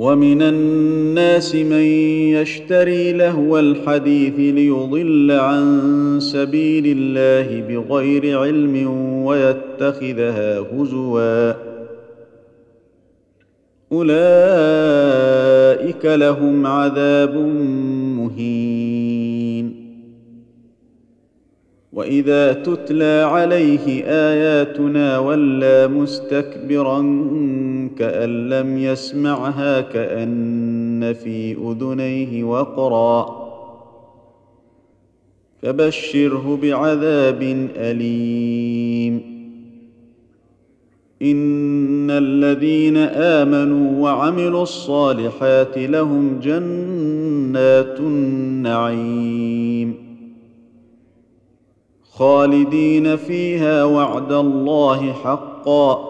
ومن الناس من يشتري لهو الحديث ليضل عن سبيل الله بغير علم ويتخذها هزوا. أولئك لهم عذاب مهين. وإذا تتلى عليه آياتنا ولى مستكبرا كأن لم يسمعها كأن في أذنيه وقرا. فبشره بعذاب أليم. إن الذين آمنوا وعملوا الصالحات لهم جنات النعيم. خالدين فيها وعد الله حقا.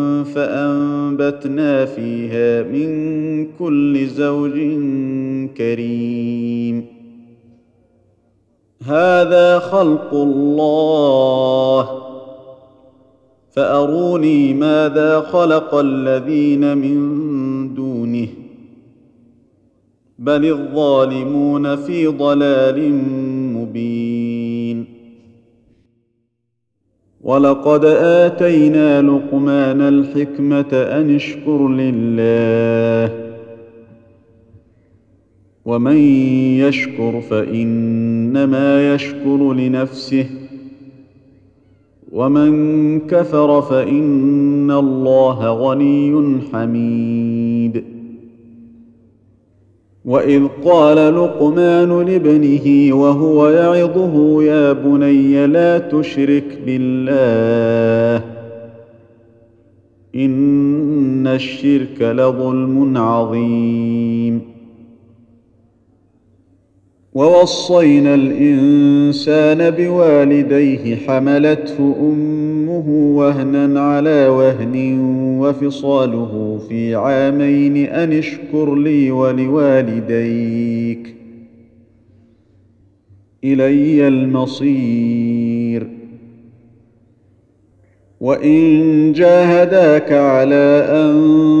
فأنبتنا فيها من كل زوج كريم. هذا خلق الله. فأروني ماذا خلق الذين من دونه. بل الظالمون في ضلال ولقد اتينا لقمان الحكمه ان اشكر لله ومن يشكر فانما يشكر لنفسه ومن كفر فان الله غني حميد واذ قال لقمان لابنه وهو يعظه يا بني لا تشرك بالله ان الشرك لظلم عظيم ووصينا الإنسان بوالديه حملته أمه وهنا على وهن وفصاله في عامين أن اشكر لي ولوالديك. إلي المصير. وإن جاهداك على أن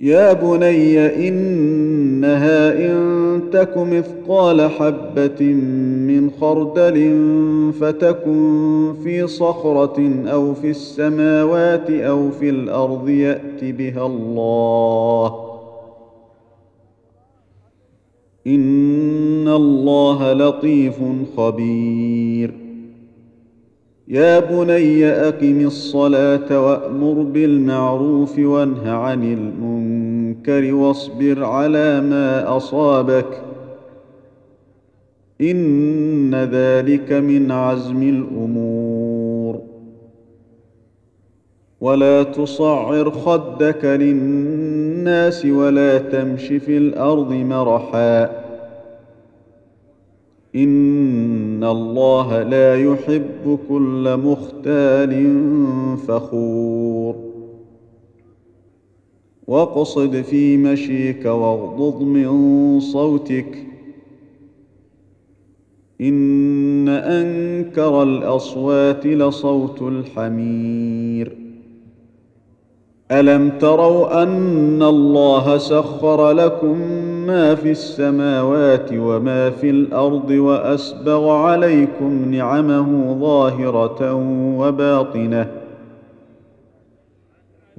يا بني انها ان تك مثقال حبه من خردل فتكن في صخره أو في السماوات أو في الأرض يات بها الله ان الله لطيف خبير. يا بني اقم الصلاه وامر بالمعروف وانه عن المنكر واصبر على ما أصابك. إن ذلك من عزم الأمور. ولا تصعر خدك للناس ولا تمش في الأرض مرحا. إن الله لا يحب كل مختال فخور. واقصد في مشيك واغضض من صوتك. إن أنكر الأصوات لصوت الحمير. ألم تروا أن الله سخر لكم ما في السماوات وما في الأرض وأسبغ عليكم نعمه ظاهرة وباطنة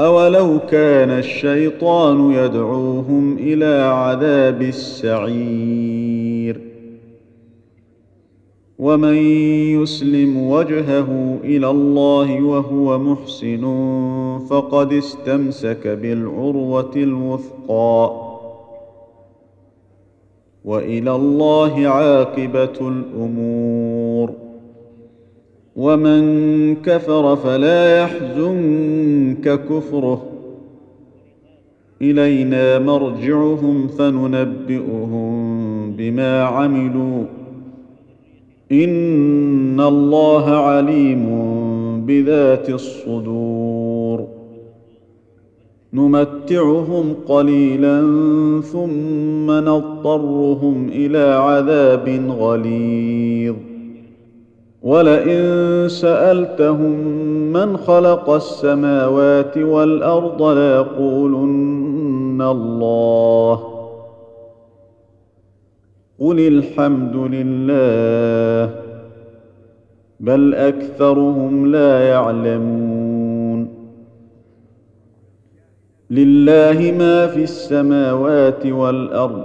أولو كان الشيطان يدعوهم إلى عذاب السعير. ومن يسلم وجهه إلى الله وهو محسن فقد استمسك بالعروة الوثقى. وإلى الله عاقبة الأمور. ومن كفر فلا يحزنك كفره. إلينا مرجعهم فننبئهم بما عملوا. إن الله عليم بذات الصدور. نمتعهم قليلا ثم نضطرهم إلى عذاب غليظ. ولئن سألتهم من خلق السماوات والأرض ليقولن الله. قل الحمد لله بل أكثرهم لا يعلمون. لله ما في السماوات والأرض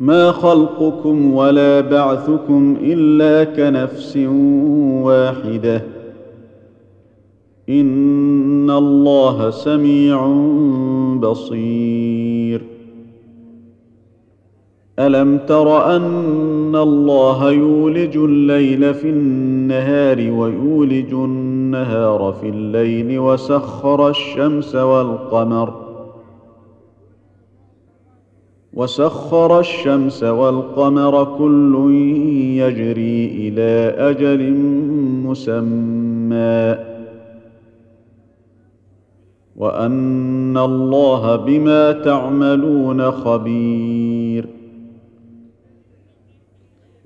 ما خلقكم ولا بعثكم إلا كنفس واحدة. إن الله سميع بصير. ألم تر أن الله يولج الليل في النهار ويولج النهار في الليل وسخر الشمس والقمر وسخر الشمس والقمر كل يجري إلى أجل مسمى. وأن الله بما تعملون خبير.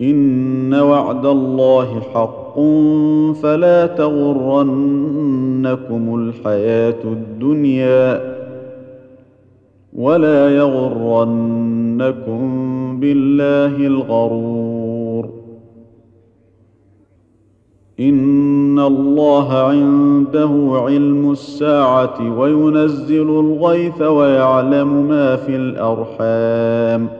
إن وعد الله حق فلا تغرنكم الحياة الدنيا ولا يغرنكم بالله الغرور. إن الله عنده علم الساعة وينزل الغيث ويعلم ما في الأرحام.